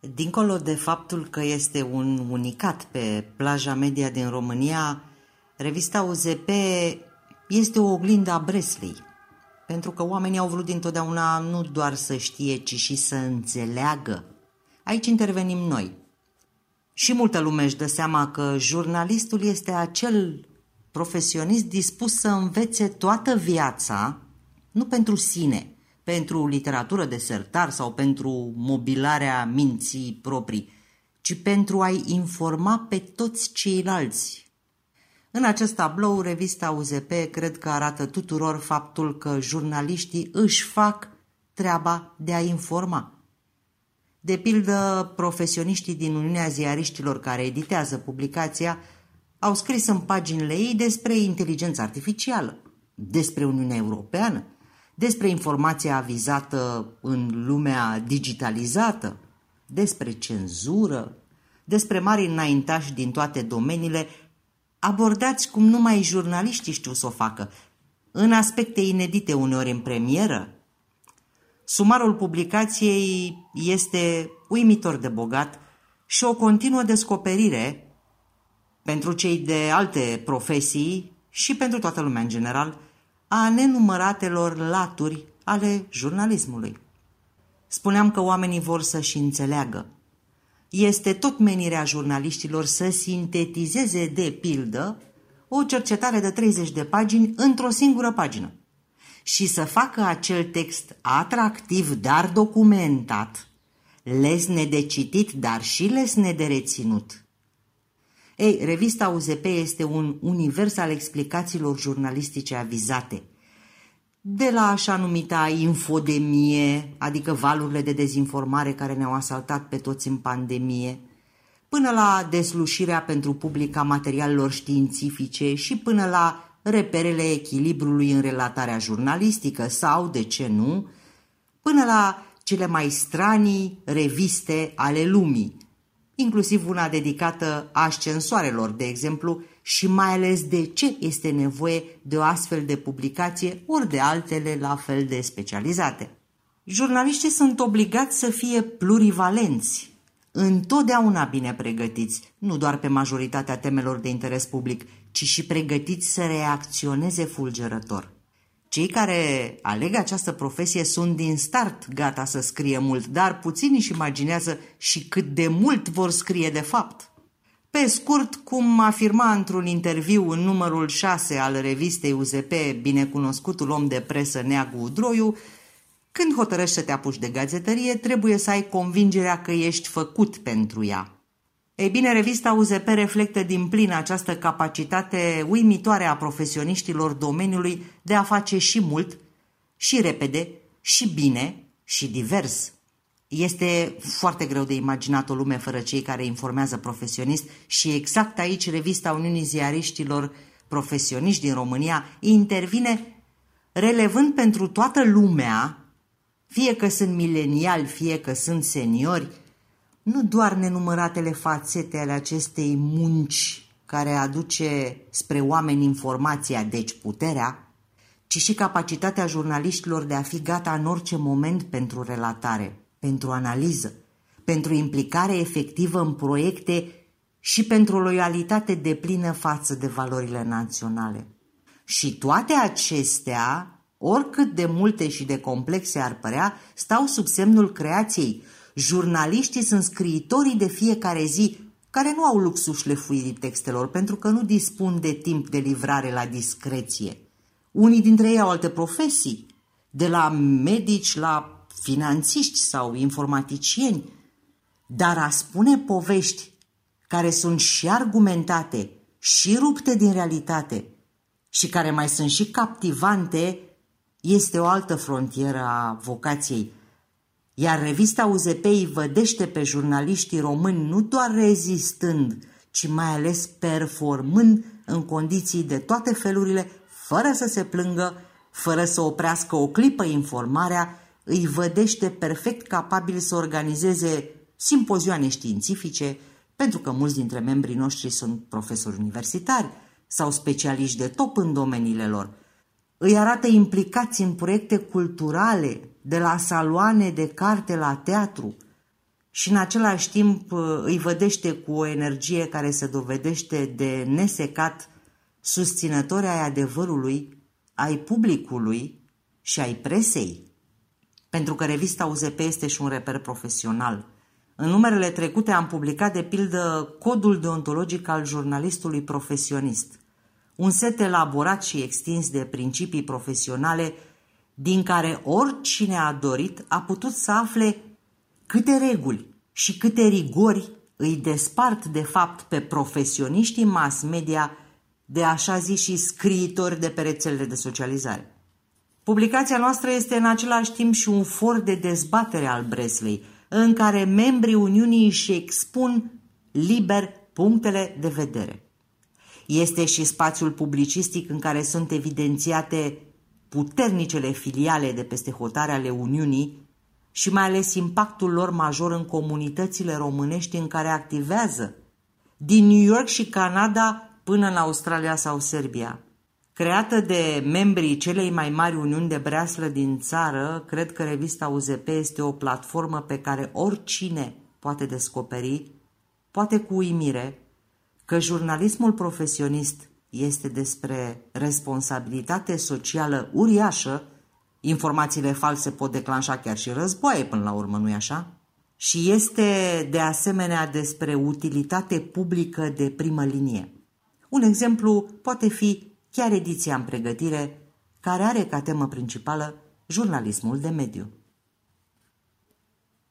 Dincolo de faptul că este un unicat pe plaja media din România, revista UZP este o oglindă a Bresley, pentru că oamenii au vrut dintotdeauna nu doar să știe, ci și să înțeleagă. Aici intervenim noi. Și multă lume își dă seama că jurnalistul este acel profesionist dispus să învețe toată viața, nu pentru sine, pentru literatură de sertar sau pentru mobilarea minții proprii, ci pentru a-i informa pe toți ceilalți. În acest tablou, revista UZP cred că arată tuturor faptul că jurnaliștii își fac treaba de a informa. De pildă, profesioniștii din Uniunea Ziariștilor care editează publicația au scris în paginile ei despre inteligența artificială, despre Uniunea Europeană, despre informația avizată în lumea digitalizată, despre cenzură, despre mari înaintași din toate domeniile, abordați cum numai jurnaliștii știu să o facă, în aspecte inedite uneori în premieră. Sumarul publicației este uimitor de bogat și o continuă descoperire pentru cei de alte profesii și pentru toată lumea în general, a nenumăratelor laturi ale jurnalismului. Spuneam că oamenii vor să-și înțeleagă. Este tot menirea jurnaliștilor să sintetizeze de pildă o cercetare de 30 de pagini într-o singură pagină și să facă acel text atractiv, dar documentat, lesne de citit, dar și lesne de reținut, ei, revista UZP este un univers al explicațiilor jurnalistice avizate. De la așa numita infodemie, adică valurile de dezinformare care ne-au asaltat pe toți în pandemie, până la deslușirea pentru public a materialelor științifice și până la reperele echilibrului în relatarea jurnalistică sau, de ce nu, până la cele mai stranii reviste ale lumii, inclusiv una dedicată ascensoarelor, de exemplu, și mai ales de ce este nevoie de o astfel de publicație, ori de altele la fel de specializate. Jurnaliștii sunt obligați să fie plurivalenți, întotdeauna bine pregătiți, nu doar pe majoritatea temelor de interes public, ci și pregătiți să reacționeze fulgerător. Cei care aleg această profesie sunt din start gata să scrie mult, dar puțini își imaginează și cât de mult vor scrie de fapt. Pe scurt, cum afirma într-un interviu în numărul 6 al revistei UZP binecunoscutul om de presă Neagu Udroiu, când hotărăști să te apuci de gazetărie, trebuie să ai convingerea că ești făcut pentru ea. Ei bine, revista UZP reflectă din plin această capacitate uimitoare a profesioniștilor domeniului de a face și mult, și repede, și bine, și divers. Este foarte greu de imaginat o lume fără cei care informează profesionist și exact aici revista Uniunii Ziariștilor Profesioniști din România intervine relevând pentru toată lumea, fie că sunt mileniali, fie că sunt seniori, nu doar nenumăratele fațete ale acestei munci care aduce spre oameni informația, deci puterea, ci și capacitatea jurnaliștilor de a fi gata în orice moment pentru relatare, pentru analiză, pentru implicare efectivă în proiecte și pentru loialitate deplină față de valorile naționale. Și toate acestea, oricât de multe și de complexe ar părea, stau sub semnul creației, Jurnaliștii sunt scriitorii de fiecare zi care nu au luxul șlefuirii textelor pentru că nu dispun de timp de livrare la discreție. Unii dintre ei au alte profesii, de la medici la finanțiști sau informaticieni, dar a spune povești care sunt și argumentate, și rupte din realitate și care mai sunt și captivante, este o altă frontieră a vocației iar revista UZP îi vădește pe jurnaliștii români nu doar rezistând, ci mai ales performând în condiții de toate felurile, fără să se plângă, fără să oprească o clipă informarea, îi vădește perfect capabil să organizeze simpozioane științifice, pentru că mulți dintre membrii noștri sunt profesori universitari sau specialiști de top în domeniile lor. Îi arată implicați în proiecte culturale, de la saloane de carte la teatru, și în același timp îi vădește cu o energie care se dovedește de nesecat susținători ai adevărului, ai publicului și ai presei. Pentru că revista UZP este și un reper profesional. În numerele trecute am publicat de pildă codul deontologic al jurnalistului profesionist, un set elaborat și extins de principii profesionale din care oricine a dorit a putut să afle câte reguli și câte rigori îi despart de fapt pe profesioniștii mass media de așa zi și scriitori de pe rețelele de socializare. Publicația noastră este în același timp și un for de dezbatere al Bresley, în care membrii Uniunii își expun liber punctele de vedere. Este și spațiul publicistic în care sunt evidențiate puternicele filiale de peste hotare ale Uniunii și mai ales impactul lor major în comunitățile românești în care activează, din New York și Canada până în Australia sau Serbia. Creată de membrii celei mai mari uniuni de breaslă din țară, cred că revista UZP este o platformă pe care oricine poate descoperi, poate cu uimire, că jurnalismul profesionist este despre responsabilitate socială uriașă, informațiile false pot declanșa chiar și războaie până la urmă, nu-i așa? Și este de asemenea despre utilitate publică de primă linie. Un exemplu poate fi chiar ediția în pregătire, care are ca temă principală jurnalismul de mediu.